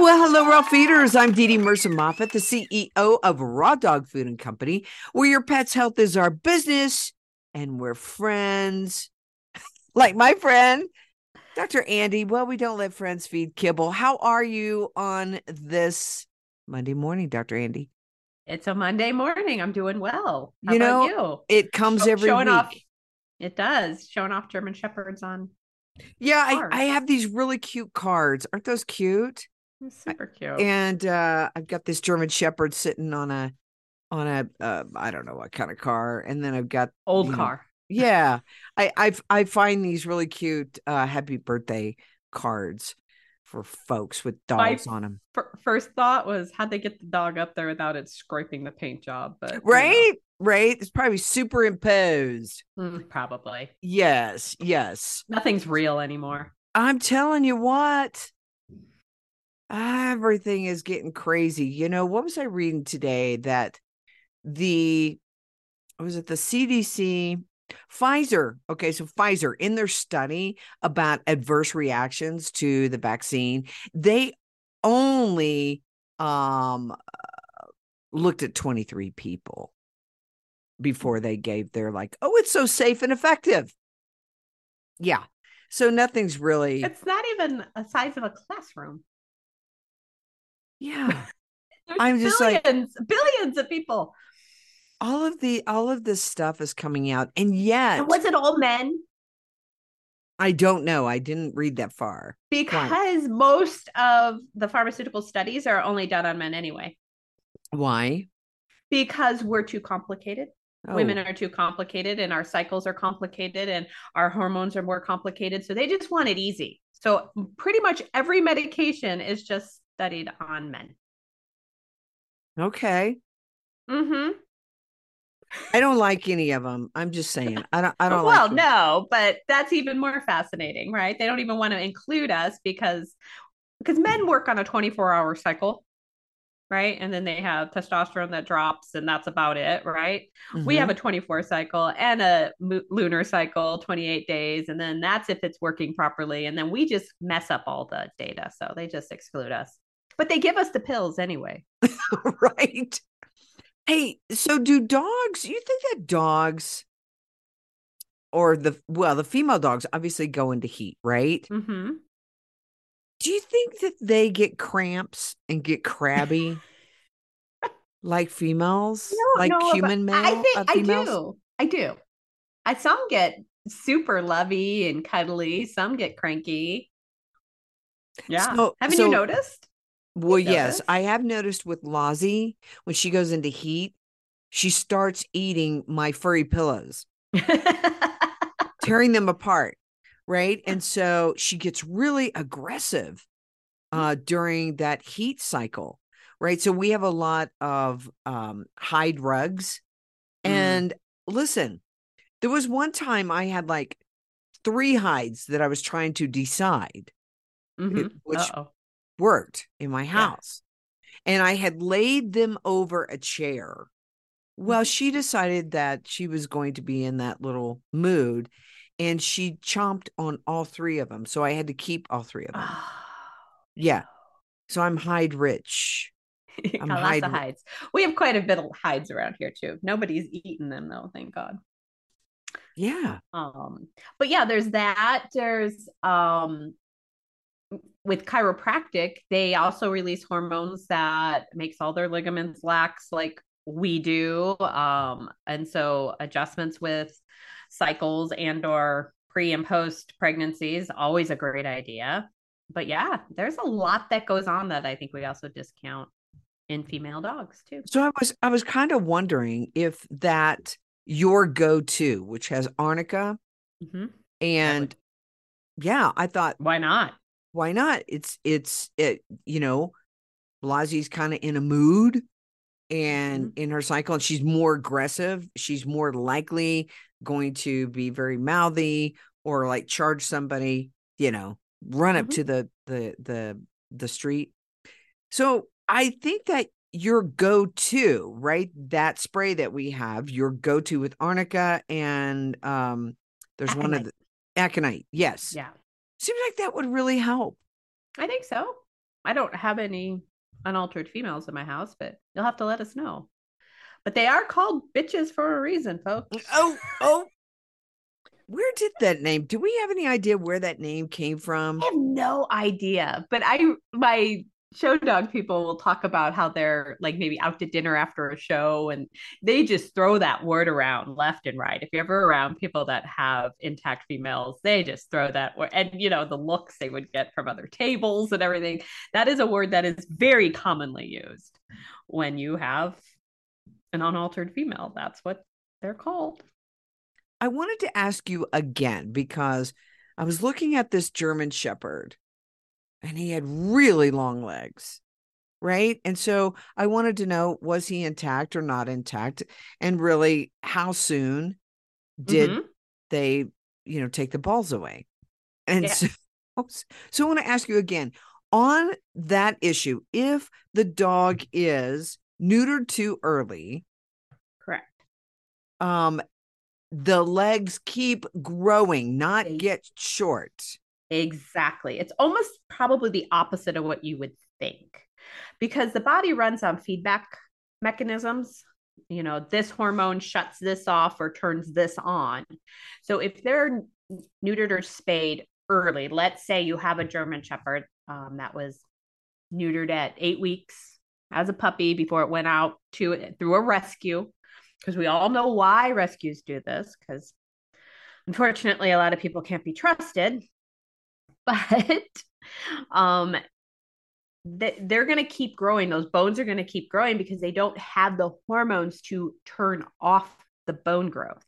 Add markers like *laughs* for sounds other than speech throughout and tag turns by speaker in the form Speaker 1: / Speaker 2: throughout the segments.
Speaker 1: Well, hello, raw feeders. I'm DeDe Mercer Moffat, the CEO of Raw Dog Food and Company, where your pet's health is our business and we're friends. *laughs* like my friend, Dr. Andi. Well, we don't let friends feed kibble. How are you on this Monday morning, Dr. Andi?
Speaker 2: It's a Monday morning. I'm doing well. How
Speaker 1: you know,
Speaker 2: you?
Speaker 1: it comes
Speaker 2: Show-
Speaker 1: every
Speaker 2: showing
Speaker 1: week.
Speaker 2: off. It does showing off German shepherds on.
Speaker 1: yeah, I. I have these really cute cards. Aren't those cute?
Speaker 2: Super cute.
Speaker 1: and uh i've got this german shepherd sitting on a on a uh, i don't know what kind of car and then i've got
Speaker 2: Old
Speaker 1: you know,
Speaker 2: car. *laughs*
Speaker 1: yeah i i i find these really cute uh happy birthday cards for folks with
Speaker 2: My
Speaker 1: dogs on them
Speaker 2: Fir- First thought was how'd they get the dog up there without it scraping the paint job? But you know,
Speaker 1: right right it's probably superimposed
Speaker 2: mm, probably
Speaker 1: yes yes
Speaker 2: nothing's real anymore.
Speaker 1: i'm telling you what everything is getting crazy. You know what was i reading today that the was it the cdc pfizer. Okay so pfizer in their study about adverse reactions to the vaccine they only um looked at 23 people before they gave their like oh it's so safe and effective. Yeah. So nothing's really
Speaker 2: It's not even a size of a classroom.
Speaker 1: Yeah *laughs* I'm just like-
Speaker 2: billions, billions of people.
Speaker 1: all of the all of this stuff is coming out and yet
Speaker 2: And was it all men?
Speaker 1: i don't know i didn't read that far
Speaker 2: Because most of the pharmaceutical studies are only done on men anyway.
Speaker 1: why
Speaker 2: Because we're too complicated. Women
Speaker 1: Oh,
Speaker 2: are too complicated and our cycles are complicated and our hormones are more complicated. So they just want it easy. So pretty much every medication is just studied on men.
Speaker 1: okay
Speaker 2: Mm-hmm.
Speaker 1: i don't like any of them i'm just saying i don't i don't
Speaker 2: well,
Speaker 1: like
Speaker 2: no, but that's even more fascinating, right? They don't even want to include us because because men work on a 24 hour cycle, right? And then they have testosterone that drops, and that's about it, right? We
Speaker 1: Mhm.
Speaker 2: have a 24 cycle and a lunar cycle, 28 days, and then that's if it's working properly. And then we just mess up all the data, so they just exclude us. But they give us the pills anyway. *laughs*
Speaker 1: right hey so do dogs you think that dogs or the well the female dogs obviously go into heat right
Speaker 2: hmm
Speaker 1: do you think that they get cramps and get crabby *laughs* like females like human male
Speaker 2: I
Speaker 1: uh,
Speaker 2: think I do. I do. I some get super lovey and cuddly. Some get cranky. Yeah.
Speaker 1: So-
Speaker 2: Haven't
Speaker 1: so-
Speaker 2: you noticed?
Speaker 1: Well, yes? I have noticed with Lozzie when she goes into heat, she starts eating my furry pillows, tearing them apart, right? *laughs* And so she gets really aggressive uh during that heat cycle, right? So we have a lot of um hide rugs.
Speaker 2: Mm.
Speaker 1: And listen, there was one time I had like three hides that I was trying to decide
Speaker 2: Mhm.
Speaker 1: which
Speaker 2: Uh-oh.
Speaker 1: Worked in my
Speaker 2: Yeah.
Speaker 1: house. And I had laid them over a chair. Well,
Speaker 2: Mm-hmm.
Speaker 1: she decided that she was going to be in that little mood and she chomped on all three of them. So I had to keep all three of them. *sighs* Yeah. So I'm hide rich. *laughs* I'm
Speaker 2: lots
Speaker 1: hide-
Speaker 2: of hides. We have quite a bit of hides around here too. Nobody's eaten them though, thank God.
Speaker 1: Yeah.
Speaker 2: Um, but yeah, there's that. There's um with chiropractic, they also release hormones that makes all their ligaments lax like we do. Um, and so adjustments with cycles and or pre and post pregnancies always a great idea. But yeah, there's a lot that goes on that I think we also discount in female dogs too.
Speaker 1: So I was I was kind of wondering if that your go-to, which has arnica
Speaker 2: Mhm.
Speaker 1: and yeah, I thought
Speaker 2: Why not?
Speaker 1: Why not? It's it's it, you know, Blassie's kind of in a mood and
Speaker 2: Mhm.
Speaker 1: in her cycle, and she's more aggressive. She's more likely going to be very mouthy or like charge somebody, you know, run up
Speaker 2: Mhm.
Speaker 1: to the the the the street. So I think that your go-to, right? That spray that we have, your go-to with arnica and um there's one of
Speaker 2: Aconite.
Speaker 1: the aconite. Yes.
Speaker 2: Yeah.
Speaker 1: Seems like that would really help.
Speaker 2: I think so. I don't have any unaltered females in my house, but you'll have to let us know. But they are called bitches for a reason, folks.
Speaker 1: Oh, oh. *laughs* Where did that name? Do we have any idea where that name came from?
Speaker 2: I have no idea, but I my show dog people will talk about how they're like maybe out to dinner after a show and they just throw that word around left and right. If you're ever around people that have intact females, they just throw that word and you know the looks they would get from other tables and everything. That is a word that is very commonly used when you have an unaltered female. That's what they're called.
Speaker 1: I wanted to ask you again because I was looking at this German Shepherd and he had really long legs. Right. And so I wanted to know was he intact or not intact? And really, how soon did
Speaker 2: Mhm.
Speaker 1: they, you know, take the balls away? And
Speaker 2: Yeah.
Speaker 1: so, *laughs* so I want to ask you again on that issue if the dog is neutered too early,
Speaker 2: correct.
Speaker 1: um, the legs keep growing, not
Speaker 2: They-
Speaker 1: get short.
Speaker 2: Exactly. It's almost probably the opposite of what you would think because the body runs on feedback mechanisms. You know, this hormone shuts this off or turns this on. So if they're neutered or spayed early, let's say you have a German Shepherd um, that was neutered at eight weeks as a puppy before it went out to through a rescue, because we all know why rescues do this, because unfortunately a lot of people can't be trusted but *laughs* um they're going to keep growing those bones are going to keep growing because they don't have the hormones to turn off the bone growth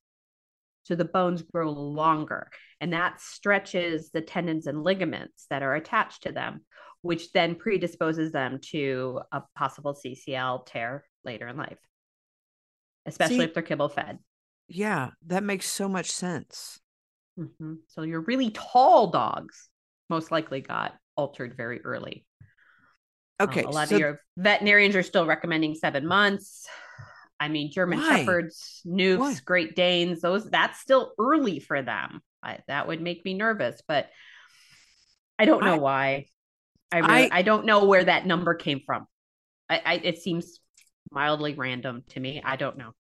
Speaker 2: so the bones grow longer and that stretches the tendons and ligaments that are attached to them which then predisposes them to a possible ccl tear later in life especially
Speaker 1: See-
Speaker 2: if they're kibble fed
Speaker 1: Yeah, that makes so much sense.
Speaker 2: Mhm. So your really tall dogs most likely got altered very early. Um,
Speaker 1: Okay.
Speaker 2: a lot
Speaker 1: so
Speaker 2: of your veterinarians are still recommending seven months. I mean, German
Speaker 1: Why?
Speaker 2: Shepherds, Newfs,
Speaker 1: Why?
Speaker 2: Great Danes, those that's still early for them. I, that would make me nervous, but I don't know
Speaker 1: I-
Speaker 2: why. I really,
Speaker 1: I-
Speaker 2: I, don't know where that number came from. I, I it seems mildly random to me. I don't know.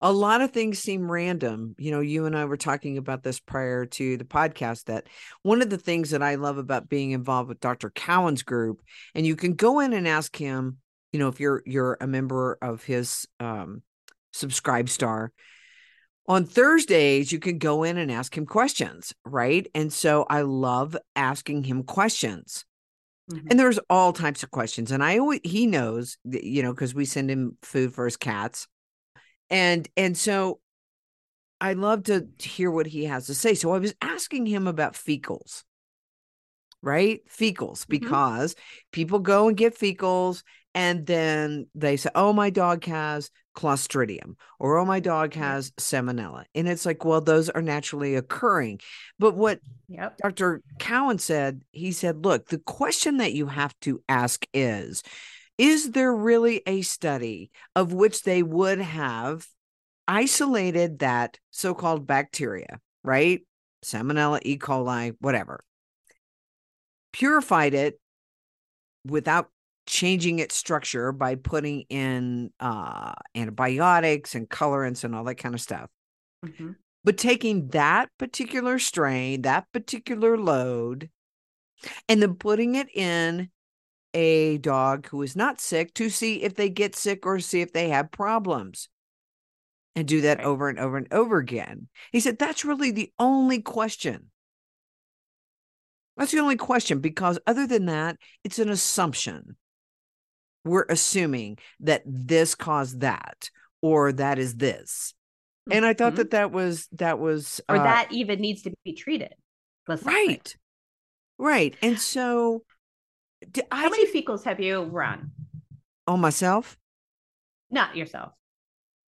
Speaker 1: A lot of things seem random. You know, you and I were talking about this prior to the podcast that one of the things that I love about being involved with Dr. Cowan's group, and you can go in and ask him, you know, if you're you're a member of his um SubscribeStar. On Thursdays, you can go in and ask him questions, right? And so I love asking him questions.
Speaker 2: Mhm.
Speaker 1: And there's all types of questions. And I always he knows, that, you know, because we send him food for his cats. And and so I love to hear what he has to say. So I was asking him about fecals. Right? Fecals, mm-hmm. because people go and get fecals and then they say, Oh, my dog has clostridium, or oh, my dog has salmonella. And it's like, well, those are naturally occurring. But what
Speaker 2: Yep.
Speaker 1: Dr. Cowan said, he said, look, the question that you have to ask is, is there really a study of which they would have isolated that so called bacteria, right? Salmonella, E. coli, whatever, purified it without changing its structure by putting in uh, antibiotics and colorants and all that kind of stuff
Speaker 2: Mhm.
Speaker 1: but taking that particular strain, that particular load, and then putting it in a dog who is not sick to see if they get sick or see if they have problems. And do that
Speaker 2: Right.
Speaker 1: over and over and over again. He said that's really the only question. That's the only question because other than that, it's an assumption. We're assuming that this caused that or that is this. And I thought
Speaker 2: Mhm.
Speaker 1: that that was that was
Speaker 2: or
Speaker 1: uh,
Speaker 2: that even needs to be treated. Let's
Speaker 1: right. Right. And so d- I
Speaker 2: How many fecals have you run?
Speaker 1: on myself?
Speaker 2: Not yourself,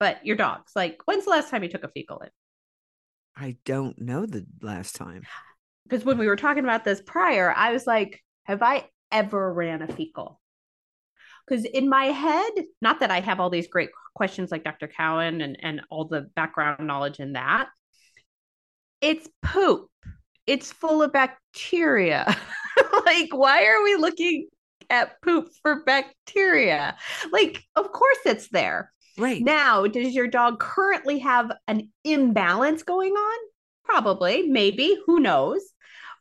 Speaker 2: but your dogs. Like, when's the last time you took a fecal in?
Speaker 1: I don't know the last time.
Speaker 2: Because when we were talking about this prior, I was like, have I ever ran a fecal? Because in my head, not that I have all these great questions like Dr. Cowan and, and all the background knowledge in that, it's poop. It's full of bacteria. *laughs* like, why are we looking at poop for bacteria? Like, of course it's there.
Speaker 1: Right.
Speaker 2: Now, does your dog currently have an imbalance going on? Probably, maybe, who knows?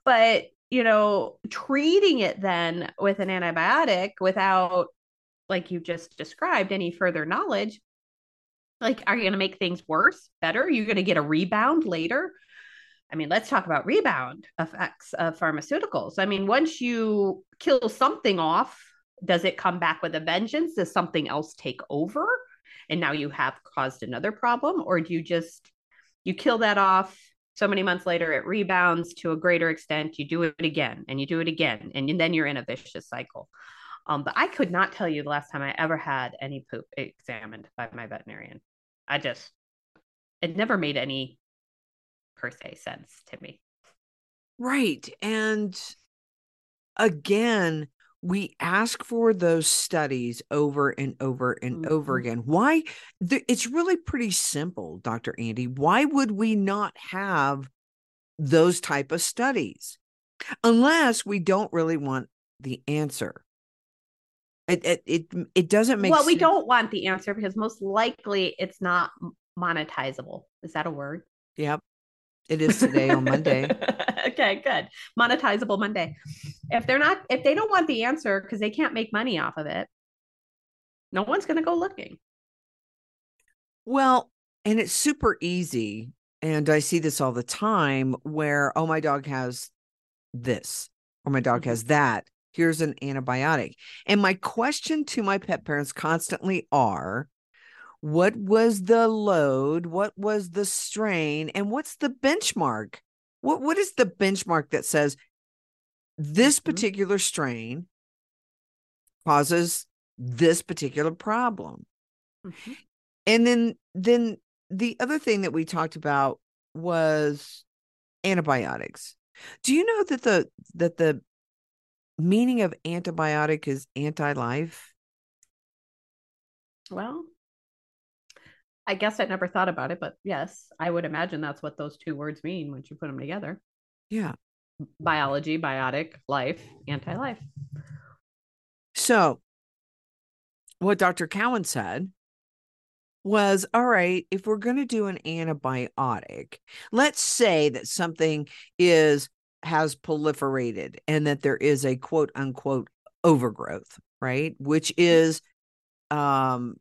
Speaker 2: But, you know, treating it then with an antibiotic without, like you just described, any further knowledge, like, are you going to make things worse, better? You're you going to get a rebound later? I mean, let's talk about rebound effects of pharmaceuticals. I mean, once you kill something off, does it come back with a vengeance? Does something else take over? And now you have caused another problem? Or do you just you kill that off? So many months later, it rebounds to a greater extent. You do it again and you do it again. And then you're in a vicious cycle. Um, but I could not tell you the last time I ever had any poop examined by my veterinarian. I just, it never made any per se sense to me.
Speaker 1: Right. And again, we ask for those studies over and over and over
Speaker 2: Mhm.
Speaker 1: again. Why? th- It's really pretty simple, Dr. Andi. Why would we not have those type of studies unless we don't really want the answer? It it it, it doesn't make
Speaker 2: well, we don't want the answer because most likely it's not monetizable. Is that a word?
Speaker 1: Yep. It is today on Monday. *laughs*
Speaker 2: okay, good. Monetizable Monday. If they're not, if they don't want the answer because they can't make money off of it, no one's going to go looking.
Speaker 1: Well, and it's super easy. And I see this all the time where, oh, my dog has this or my dog
Speaker 2: Mhm.
Speaker 1: has that. Here's an antibiotic. And my question to my pet parents constantly are what was the load? What was the strain? And what's the benchmark? What what is the benchmark that says this
Speaker 2: Mhm.
Speaker 1: particular strain causes this particular problem?
Speaker 2: Mhm.
Speaker 1: And then then the other thing that we talked about was antibiotics. Do you know that the that the meaning of antibiotic is anti-life?
Speaker 2: Well, I guess I never thought about it, but yes, I would imagine that's what those two words mean once you put them together.
Speaker 1: Yeah.
Speaker 2: Biology, biotic, life, anti-life.
Speaker 1: So what Dr. Cowan said was all right, if we're going to do an antibiotic, let's say that something is has proliferated and that there is a quote unquote overgrowth, right? Which is um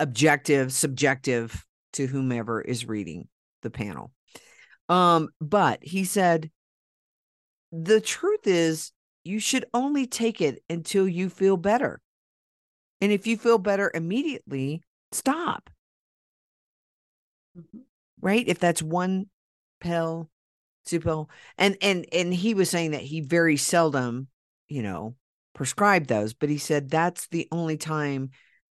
Speaker 1: objective, subjective to whomever is reading the panel. Um, but he said the truth is you should only take it until you feel better. And if you feel better immediately, stop,
Speaker 2: Mhm.
Speaker 1: right? If that's one pill, two pill. And and and he was saying that he very seldom, you know, prescribed those, but he said that's the only time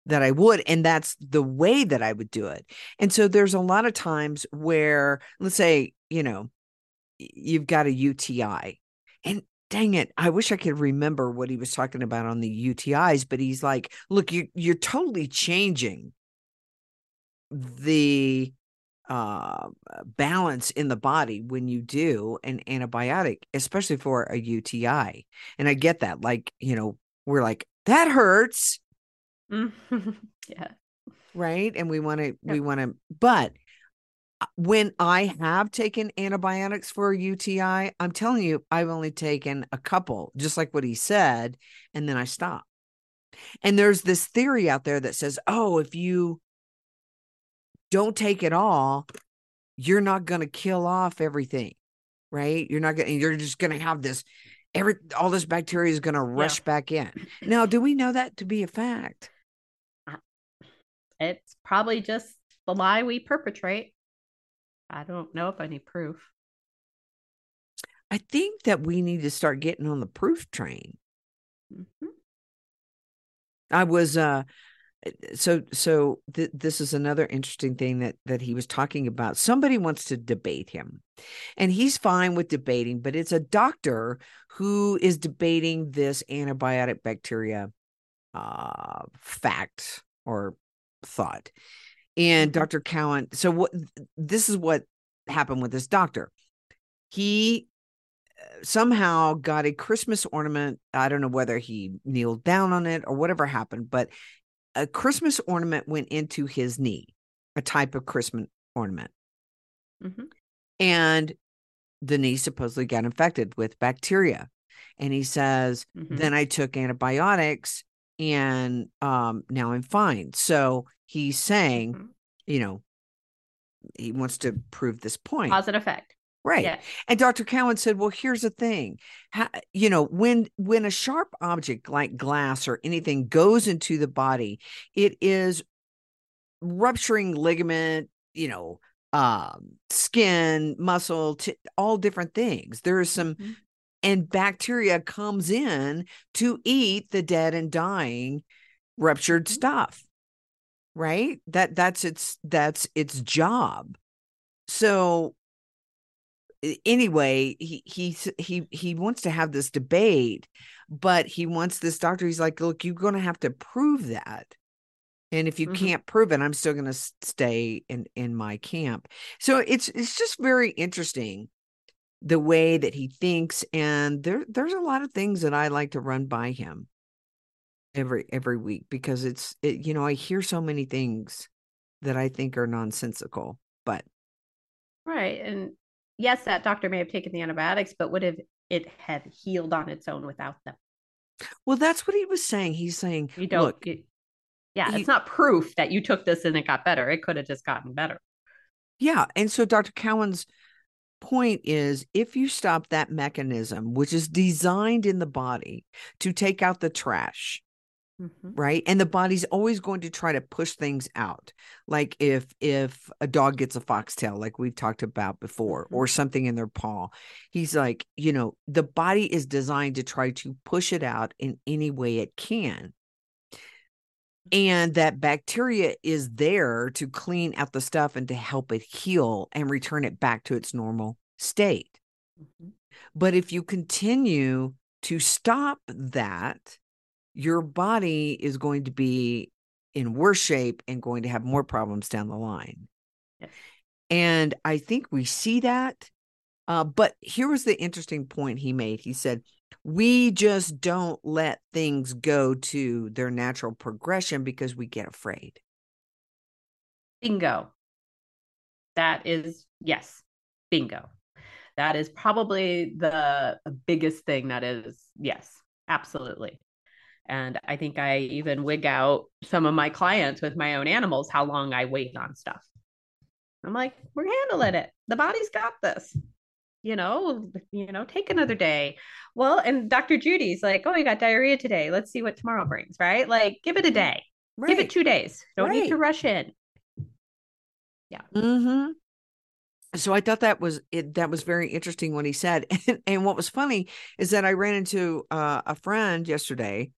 Speaker 1: that I would and that's the way that I would do it. And so there's a lot of times where let's say, you know, you've got a UTI and dang it, I wish I could remember what he was talking about on the UTIs, but he's like, look, you you're totally changing the uh balance in the body when you do an antibiotic, especially for a UTI. And I get that. Like, you know, we're like, that hurts *laughs*
Speaker 2: yeah.
Speaker 1: right? And we want to we want to but uh, when i have taken antibiotics for a uti i'm telling you i've only taken a couple just like what he said and then i stop. And there's this theory out there that says oh if you don't take it all you're not going to kill off everything right? You're not going to you're just going to have this every all this bacteria is going to rush back in. Now do we know that to be a fact
Speaker 2: It's probably just the lie we perpetrate. I don't know if any proof.
Speaker 1: I think that we need to start getting on the proof train.
Speaker 2: Mhm.
Speaker 1: I was uh so so th- this is another interesting thing that that he was talking about. Somebody wants to debate him. And he's fine with debating, but it's a doctor who is debating this antibiotic bacteria uh fact or thought. And
Speaker 2: Mhm.
Speaker 1: Dr. Cowan, so what this is what happened with this doctor. He uh, somehow got a Christmas ornament. I don't know whether he kneeled down on it or whatever happened, but a Christmas ornament went into his knee, a type of Christmas ornament.
Speaker 2: Mhm.
Speaker 1: And the knee supposedly got infected with bacteria. And he says,
Speaker 2: Mhm.
Speaker 1: then I took antibiotics and um, now I'm fine. So he's saying,
Speaker 2: Mhm.
Speaker 1: you know, he wants to prove this point.
Speaker 2: Cause and effect.
Speaker 1: Right.
Speaker 2: Yeah.
Speaker 1: And Dr. Cowan said, "Well, here's the thing. How, you know, when when a sharp object like glass or anything goes into the body, it is rupturing ligament, you know, um, skin, muscle, t- all different things. There is some
Speaker 2: Mhm.
Speaker 1: And bacteria comes in to eat the dead and dying ruptured
Speaker 2: Mhm.
Speaker 1: stuff. Right? That that's its that's its job. So anyway, he he he he wants to have this debate, but he wants this doctor. He's like, look, you're going to have to prove that, and if you
Speaker 2: Mhm.
Speaker 1: can't prove it, I'm still going to stay in in my camp. So it's it's just very interesting the way that he thinks, and there there's a lot of things that I like to run by him every every week because it's it, you know I hear so many things that I think are nonsensical, but
Speaker 2: Right. And yes, that doctor may have taken the antibiotics, but would have it had healed on its own without them?
Speaker 1: well, that's what he was saying. He's saying,
Speaker 2: You don't.
Speaker 1: look,
Speaker 2: you- yeah,
Speaker 1: you-
Speaker 2: it's not proof that you took this and it got better. It could have just gotten better.
Speaker 1: Yeah. And so Dr. Cowan's point is if you stop that mechanism, which is designed in the body to take out the trash,
Speaker 2: Mhm.
Speaker 1: right? And the body's always going to try to push things out. Like if if a dog gets a foxtail, like we've talked about before,
Speaker 2: Mhm.
Speaker 1: or something in their paw, he's like, you know, the body is designed to try to push it out in any way it can. And that bacteria is there to clean out the stuff and to help it heal and return it back to its normal state.
Speaker 2: Mhm.
Speaker 1: But if you continue to stop that, your body is going to be in worse shape and going to have more problems down the line.
Speaker 2: Yes.
Speaker 1: And I think we see that. Uh, but here was the interesting point he made. He said, We just don't let things go to their natural progression because we get afraid.
Speaker 2: Bingo. That is, yes, bingo. That is probably the biggest thing that is, yes, absolutely. And I think I even wig out some of my clients with my own animals how long I wait on stuff. I'm like, we're handling it. The body's got this. You know, you know, take another day. Well, and Dr. Judy's like, oh, you got diarrhea today. Let's see what tomorrow brings, right? Like, give it a day. Give it two days. Don't need to rush in.
Speaker 1: Mm-hmm. So I thought that was it. That was very interesting what he said. *laughs* And, and what was funny is that I ran into uh, a friend yesterday,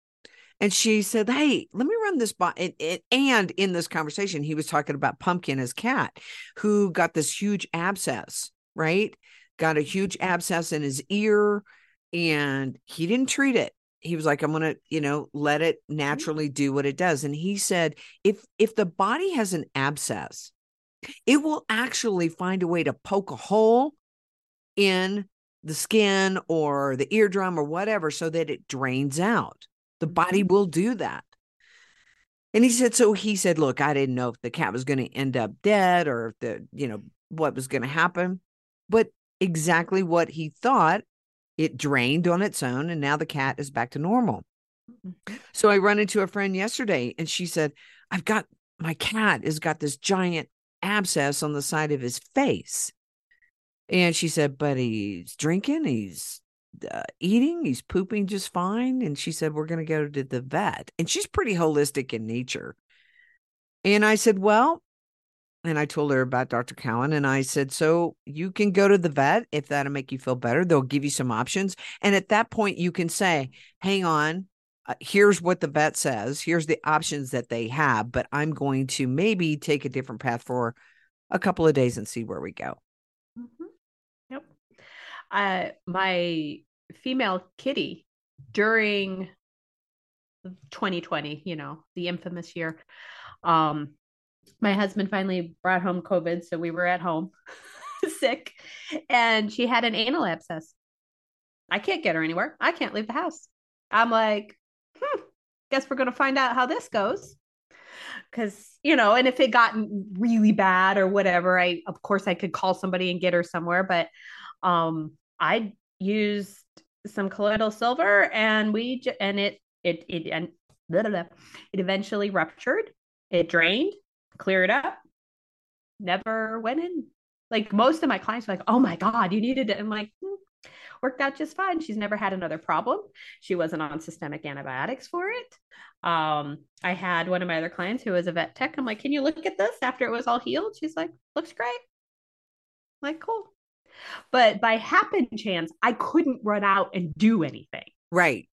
Speaker 1: and she said, "Hey, let me run this by." It, it, and in this conversation, he was talking about Pumpkin, his cat, who got this huge abscess. Right, got a huge abscess in his ear, and he didn't treat it. He was like, "I'm gonna, you know, let it mm-hmm. naturally do what it does." And he said, "If if the body has an abscess." it will actually find a way to poke a hole in the skin or the eardrum or whatever so that it drains out. The body mm-hmm. will do that. And he said, so he said, look, I didn't know if the cat was going to end up dead or if the, you know, what was going to happen. But exactly what he thought, it drained on its own. And now the cat is back to normal.
Speaker 2: Mhm.
Speaker 1: So I run into a friend yesterday and she said, I've got my cat has got this giant abscess on the side of his face. And she said, but he's drinking, he's uh, eating, he's pooping just fine. And she said, we're going to go to the vet. And she's pretty holistic in nature. And I said, well, and I told her about Dr. Cowan and I said, So you can go to the vet if that'll make you feel better. They'll give you some options. And at that point, you can say, Hang on, uh, here's what the vet says. Here's the options that they have, but I'm going to maybe take a different path for a couple of days and see where we go.
Speaker 2: Mhm. Yep. Uh, my female kitty during 2020, you know, the infamous year, um, my husband finally brought home COVID, so we were at home *laughs* sick, and she had an anal abscess. I can't get her anywhere. I can't leave the house. I'm like, hmm, guess we're gonna find out how this goes. Cause, you know, and if it gotten really bad or whatever, I of course I could call somebody and get her somewhere. But um I used some colloidal silver and we j- and it it it and blah, blah, blah. it eventually ruptured. It drained, cleared up, never went in. Like most of my clients were like, oh my God, you needed it. I'm like, hmm, worked out just fine. She's never had another problem. She wasn't on systemic antibiotics for it. Um, I had one of my other clients who was a vet tech. I'm like, can you look at this after it was all healed? She's like, looks great. I'm like, cool. But by happen chance, I couldn't run out and do anything.
Speaker 1: Right.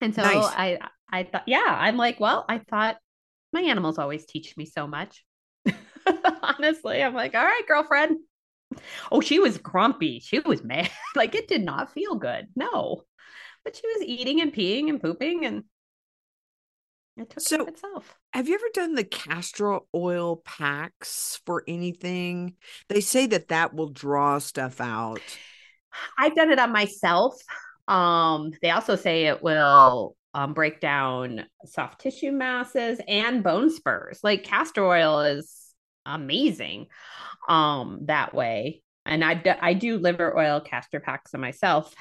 Speaker 2: And so
Speaker 1: Nice.
Speaker 2: I I thought, yeah, I'm like, well, I thought my animals always teach me so much. *laughs* Honestly, I'm like, all right, girlfriend. Oh, she was grumpy. She was *laughs* mad. like it did not feel good. No. But she was eating and peeing and pooping and it took care
Speaker 1: So-
Speaker 2: of itself.
Speaker 1: Have you ever done the castor oil packs for anything? They say that that will draw stuff out.
Speaker 2: I've done it on myself. Um, they also say it will um, break down soft tissue masses and bone spurs. Like castor oil is amazing um, that way. And I, do, I do liver oil castor packs on myself.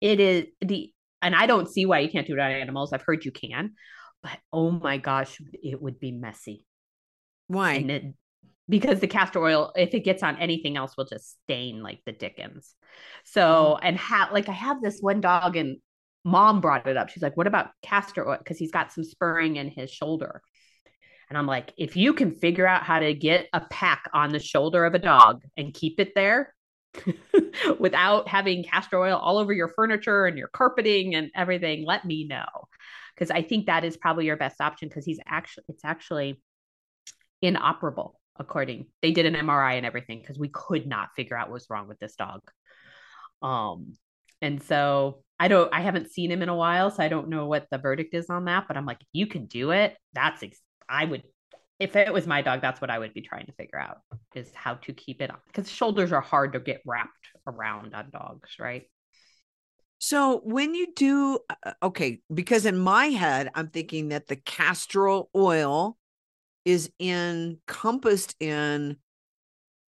Speaker 2: It is the, and I don't see why you can't do it on animals. I've heard you can, but oh my gosh, it would be messy.
Speaker 1: Why?
Speaker 2: It, because the castor oil, if it gets on anything else, will just stain like the Dickens. So, and ha- like I have this one dog, and mom brought it up. She's like, "What about castor oil?" Because he's got some spurring in his shoulder. And I'm like, if you can figure out how to get a pack on the shoulder of a dog and keep it there *laughs* without having castor oil all over your furniture and your carpeting and everything, let me know. Because I think that is probably your best option because he's actually, it's actually inoperable according they did an mri and everything because we could not figure out what's wrong with this dog um and so i don't i haven't seen him in a while so i don't know what the verdict is on that but i'm like if you can do it that's ex- i would if it was my dog that's what i would be trying to figure out is how to keep it on because shoulders are hard to get wrapped around on dogs right
Speaker 1: So when you do, uh, okay, because in my head, I'm thinking that the castor oil is encompassed in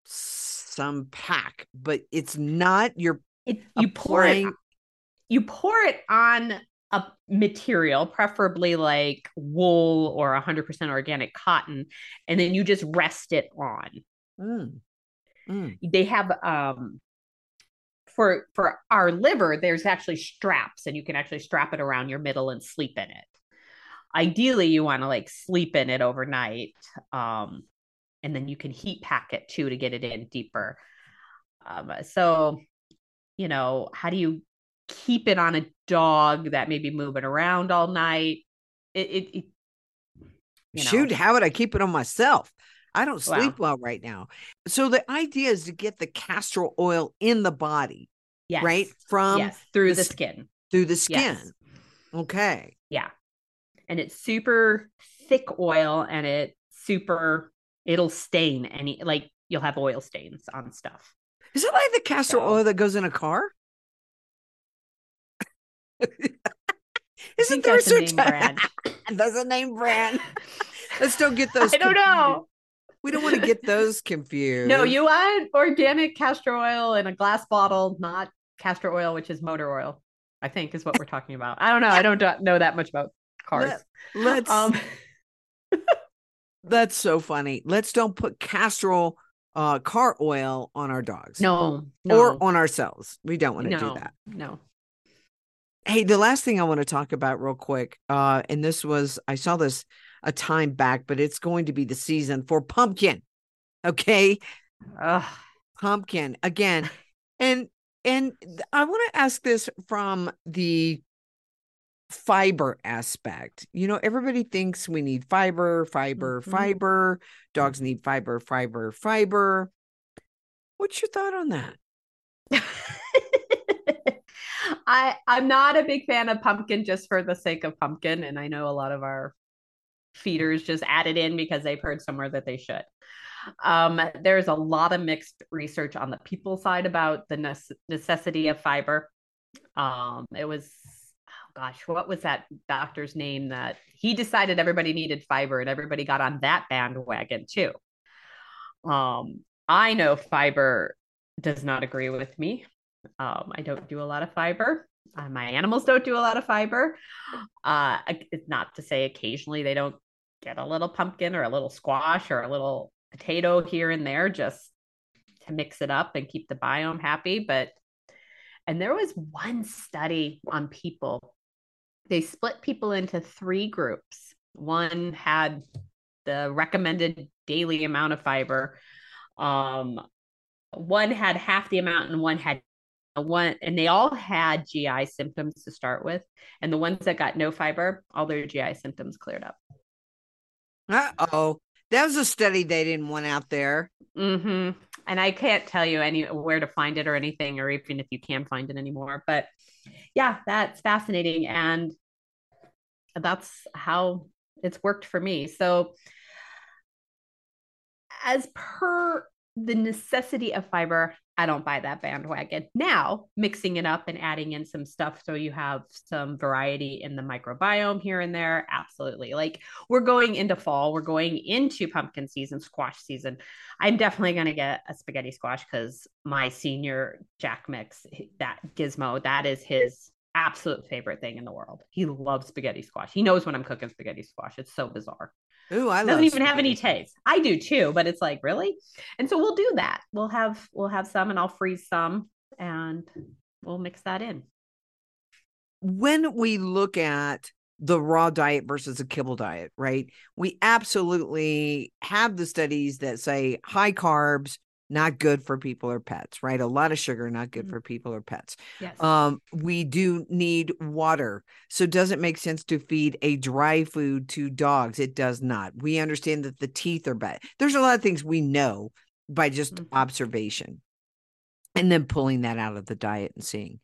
Speaker 1: some pack, but it's not. You're
Speaker 2: it, you pour it you pour it on a material, preferably like wool or 100% organic cotton, and then you just rest it on.
Speaker 1: Mm, mm.
Speaker 2: They have um for for our liver, there's actually straps, and you can actually strap it around your middle and sleep in it. Ideally, you want to like sleep in it overnight, um, and then you can heat pack it too to get it in deeper. Um, so, you know, how do you keep it on a dog that may be moving around all night? It, it, it you know.
Speaker 1: Shoot, how would I keep it on myself? I don't
Speaker 2: Wow.
Speaker 1: sleep well right now. So the idea is to get the castor oil in the body,
Speaker 2: yes,
Speaker 1: right? From
Speaker 2: yes, through
Speaker 1: the
Speaker 2: the skin.
Speaker 1: through the skin.
Speaker 2: Yes.
Speaker 1: Okay.
Speaker 2: Yeah. And it's super thick oil and it super it'll stain any like you'll have oil stains on stuff.
Speaker 1: Is it like the castor oil that goes in a car? *laughs* Isn't there
Speaker 2: a name brand. *laughs*
Speaker 1: That's a name brand. *laughs* Let's don't get those.
Speaker 2: I don't know.
Speaker 1: We don't want to get those confused.
Speaker 2: No, you want organic castor oil in a glass bottle, not castor oil, which is motor oil. I think is what we're talking about. I don't know. I don't know that much about cars.
Speaker 1: Let, let's.
Speaker 2: Um,
Speaker 1: that's so funny. Let's don't put castor oil, uh, car oil on our dogs.
Speaker 2: no, no,
Speaker 1: Or on ourselves. We don't want to
Speaker 2: no,
Speaker 1: do that.
Speaker 2: No.
Speaker 1: Hey, the last thing I want to talk about real quick, uh, and this was I saw this a time back, but it's going to be the season for pumpkin. Okay.
Speaker 2: Ugh.
Speaker 1: Pumpkin again. *laughs* And and I want to ask this from the fiber aspect. You know, everybody thinks we need fiber, fiber,
Speaker 2: Mhm.
Speaker 1: fiber. Dogs need fiber, fiber, fiber. What's your thought on that? *laughs*
Speaker 2: I I'm not a big fan of pumpkin just for the sake of pumpkin, and I know a lot of our feeders just add it in because they've heard somewhere that they should. Um, there's a lot of mixed research on the people side about the nece- necessity of fiber. Um, it was gosh, what was that doctor's name that he decided everybody needed fiber and everybody got on that bandwagon too. Um, I know fiber does not agree with me. Um, I don't do a lot of fiber. Uh, my animals don't do a lot of fiber. Uh, not to say occasionally they don't get a little pumpkin or a little squash or a little potato here and there just to mix it up and keep the biome happy. But, and there was one study on people, they split people into three groups. One had the recommended daily amount of fiber. Um, one had half the amount and one had one and they all had GI symptoms to start with. And the ones that got no fiber, all their GI symptoms cleared up.
Speaker 1: Uh oh. That was a study they didn't want out there.
Speaker 2: hmm And I can't tell you any where to find it or anything, or even if you can find it anymore. But yeah, that's fascinating. And that's how it's worked for me. So as per the necessity of fiber, I don't buy that bandwagon. Now, mixing it up and adding in some stuff so you have some variety in the microbiome here and there, absolutely. Like we're going into fall, we're going into pumpkin season, squash season. I'm definitely going to get a spaghetti squash because my senior Jack Mix, that gizmo, that is his absolute favorite thing in the world. He loves spaghetti squash. He knows when I'm cooking spaghetti squash. It's so bizarre.
Speaker 1: Ooh, I love
Speaker 2: doesn't even have any taste. I do too, but it's like really, and so we'll do that. We'll have we'll have some, and I'll freeze some, and we'll mix that in.
Speaker 1: when we look at the raw diet versus a kibble diet, right? We absolutely have the studies that say high carbs not good for people or pets, right? A lot of sugar not good
Speaker 2: Mhm.
Speaker 1: for people or pets.
Speaker 2: Yes.
Speaker 1: Um we do need water. So does it make sense to feed a dry food to dogs? It does not. We understand that the teeth are bad. There's a lot of things we know by just
Speaker 2: Mhm.
Speaker 1: observation. And then pulling that out of the diet and seeing.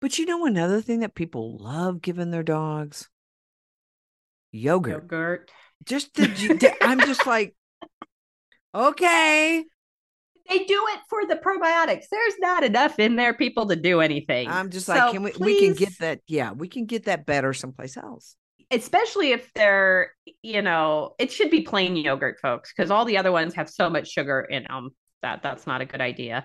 Speaker 1: But you know another thing that people love giving their dogs? Yogurt.
Speaker 2: Yogurt.
Speaker 1: Just the- I'm just like, *laughs* okay.
Speaker 2: They do it for the probiotics. There's not enough in there, people, to do anything.
Speaker 1: I'm just like,
Speaker 2: So
Speaker 1: can we we can get that? Yeah, we can get that better someplace else.
Speaker 2: especially if they're, you know, it should be plain yogurt, folks, because all the other ones have so much sugar in them that that's not a good idea.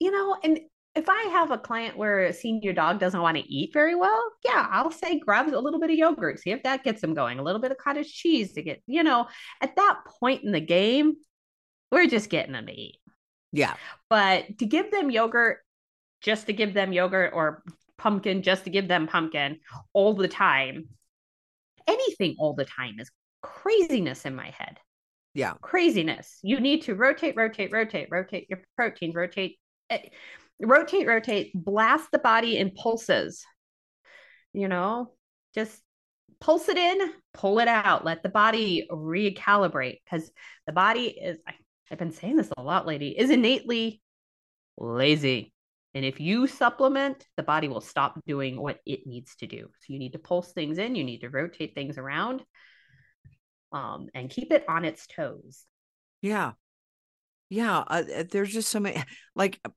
Speaker 2: You know, and if I have a client where a senior dog doesn't want to eat very well, yeah, I'll say grab a little bit of yogurt, see if that gets them going, a little bit of cottage cheese to get, you know, at that point in the game, we're just getting them to eat.
Speaker 1: Yeah.
Speaker 2: But to give them yogurt, just to give them yogurt or pumpkin, just to give them pumpkin all the time, anything all the time is craziness in my head.
Speaker 1: Yeah.
Speaker 2: Craziness. You need to rotate, rotate, rotate, rotate your protein, rotate, eh, rotate, rotate, blast the body in pulses. You know, just pulse it in, pull it out, let the body recalibrate because the body is, I, I've been saying this a lot, lady, is innately lazy. And if you supplement, the body will stop doing what it needs to do. So you need to pulse things in, you need to rotate things around, um, and keep it on its toes.
Speaker 1: Yeah. Yeah. Uh, uh, there's just so many *laughs* like uh,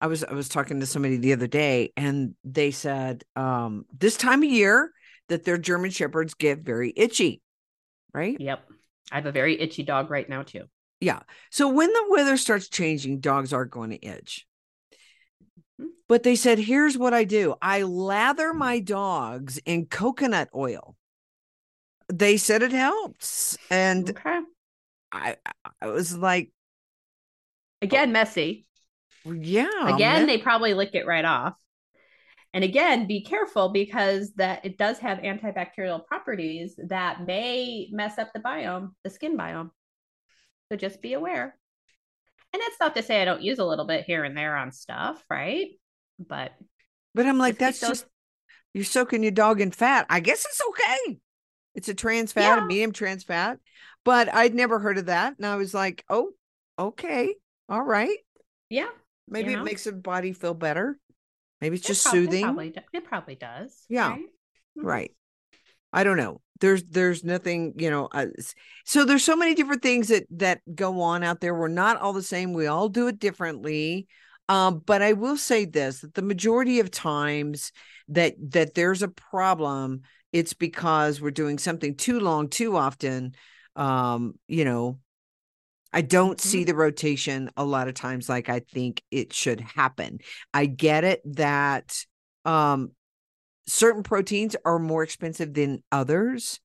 Speaker 1: I was I was talking to somebody the other day and they said um this time of year that their German shepherds get very itchy. Right?
Speaker 2: Yep. I have a very itchy dog right now too.
Speaker 1: So when the weather starts changing, dogs are going to itch.
Speaker 2: Mhm.
Speaker 1: But they said, here's what I do I lather my dogs in coconut oil. They said it helps. And
Speaker 2: Okay.
Speaker 1: I, I was like,
Speaker 2: Again, messy.
Speaker 1: yeah.
Speaker 2: Again, they probably lick it right off. And again, be careful because that it does have antibacterial properties that may mess up the biome, the skin biome. So just be aware. And that's not to say I don't use a little bit here and there on stuff, right? But
Speaker 1: But I'm like, that's
Speaker 2: those-
Speaker 1: just you're soaking your dog in fat. I guess it's okay. It's a trans fat, a
Speaker 2: Yeah.
Speaker 1: medium trans fat. But I'd never heard of that. And I was like, oh, okay. All right.
Speaker 2: yeah,
Speaker 1: Maybe
Speaker 2: know?
Speaker 1: it makes the body feel better. Maybe it's
Speaker 2: it
Speaker 1: just
Speaker 2: prob- it
Speaker 1: soothing.
Speaker 2: probably, do- it probably does.
Speaker 1: Yeah.
Speaker 2: right? Mhm.
Speaker 1: right i don't know. There's there's nothing you know uh, so there's so many different things that that go on out there. We're not all the same. We all do it differently. Um but i will say this that the majority of times that that there's a problem it's because we're doing something too long too often. Um you know I don't see the rotation a lot of times like I think it should happen. I get it that um certain proteins are more expensive than others,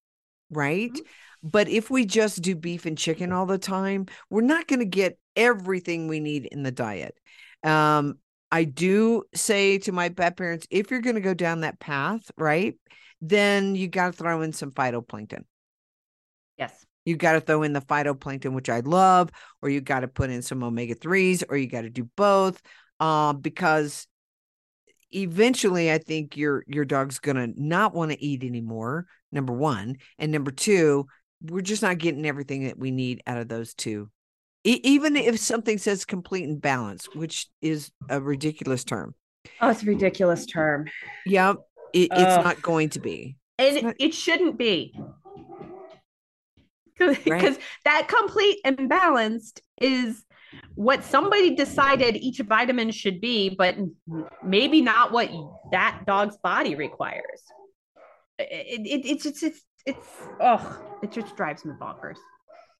Speaker 1: right?
Speaker 2: Mhm.
Speaker 1: But if we just do beef and chicken all the time, we're not going to get everything we need in the diet. Um, I do say to my pet parents, if you're going to go down that path, right, then you got to throw in some phytoplankton.
Speaker 2: Yes.
Speaker 1: You got to throw in the phytoplankton, which I love, or you got to put in some omega 3s, or you got to do both. Uh, because eventually I think your your dog's gonna not want to eat anymore, number one. And number two, we're just not getting everything that we need out of those two. E- even if something says complete and balanced, which is a ridiculous term.
Speaker 2: Oh, it's a ridiculous term.
Speaker 1: Yeah, it, it's not going to be.
Speaker 2: And
Speaker 1: not-
Speaker 2: it, it shouldn't be. Because
Speaker 1: Right.
Speaker 2: that complete and balanced is what somebody decided each vitamin should be, but maybe not what that dog's body requires. It, it, it's it's it's it's oh, it just drives me bonkers.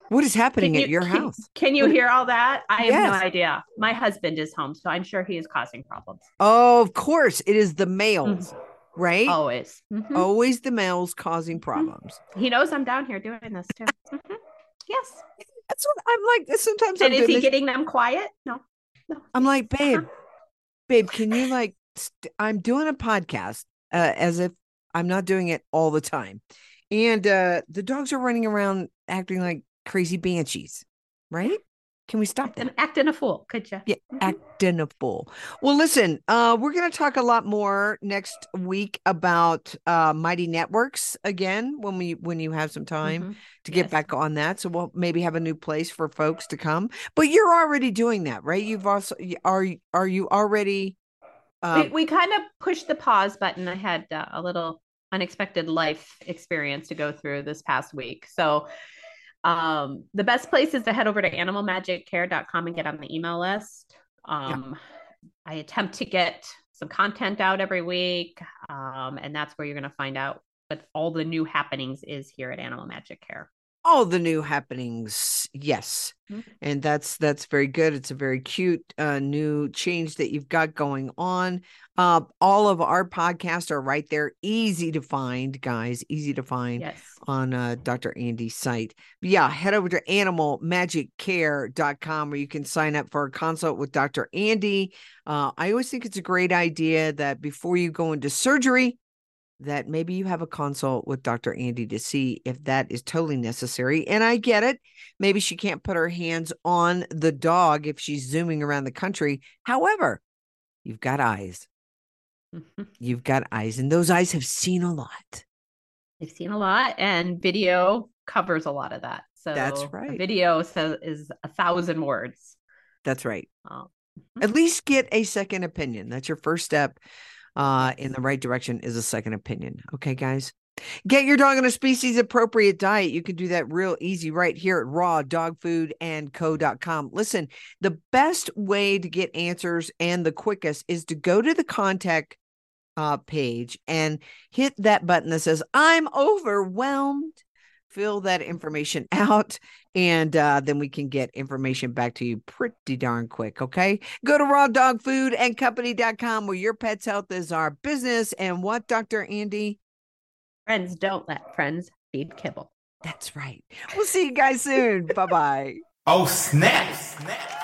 Speaker 1: What is happening
Speaker 2: Can
Speaker 1: at your
Speaker 2: can-
Speaker 1: house?
Speaker 2: Can you hear all that? I have
Speaker 1: Yes.
Speaker 2: no idea. My husband is home, so I'm sure he is causing problems.
Speaker 1: Oh, of course, it is the males, right?
Speaker 2: Always. Mhm.
Speaker 1: Always the males causing problems.
Speaker 2: He knows I'm down here doing this too. Mhm. Yes.
Speaker 1: That's what I'm like. Sometimes I'm
Speaker 2: And is he getting them quiet? No. No.
Speaker 1: I'm like, babe,
Speaker 2: Uh-huh.
Speaker 1: babe, can you like, st- I'm doing a podcast uh, as if I'm not doing it all the time. And uh, the dogs are running around acting like crazy banshees, right? Can we stop that?
Speaker 2: Acting a fool, could you?
Speaker 1: Yeah,
Speaker 2: Mhm.
Speaker 1: acting a fool. Well, listen, uh, we're going to talk a lot more next week about uh, Mighty Networks again when we when you have some time
Speaker 2: Mhm.
Speaker 1: to get
Speaker 2: Yes.
Speaker 1: back on that. So we'll maybe have a new place for folks to come. But you're already doing that, right? You've also are are you already? Uh,
Speaker 2: we, we kind of pushed the pause button. I had uh, a little unexpected life experience to go through this past week. So um, the best place is to head over to animalmagiccare.com and get on the email list. Um, I attempt to get some content out every week, um, and that's where you're going to find out what all the new happenings is here at Animal Magic Care.
Speaker 1: All the new happenings yes
Speaker 2: Mhm.
Speaker 1: and that's that's very good it's a very cute uh new change that you've got going on uh all of our podcasts are right there easy to find guys easy to find
Speaker 2: Yes.
Speaker 1: on uh, Dr. Andi's site. But yeah, head over to animalmagiccare.com where you can sign up for a consult with Dr. Andi. Uh, I always think it's a great idea that before you go into surgery, that maybe you have a consult with Dr. Andi to see if that is totally necessary. And I get it. Maybe she can't put her hands on the dog if she's zooming around the country. However, you've got eyes. *laughs* You've got eyes, and those eyes have seen a lot.
Speaker 2: They've seen a lot, and video covers a lot of that. So
Speaker 1: That's right.
Speaker 2: video says is a thousand words.
Speaker 1: That's right.
Speaker 2: Um,
Speaker 1: at least get a second opinion. That's your first step uh, in the right direction is a second opinion. Okay, guys. Get your dog on a species appropriate diet. You can do that real easy right here at rawdogfoodandco.com. Listen, the best way to get answers and the quickest is to go to the contact uh, page and hit that button that says, I'm overwhelmed. Fill that information *laughs* out, and uh, then we can get information back to you pretty darn quick. Okay. Go to rawdogfoodandcompany.com where your pet's health is our business. And what, Dr. Andi?
Speaker 2: friends don't let friends feed kibble.
Speaker 1: That's right. We'll see you guys soon. bye bye.
Speaker 3: Oh, snap! snap.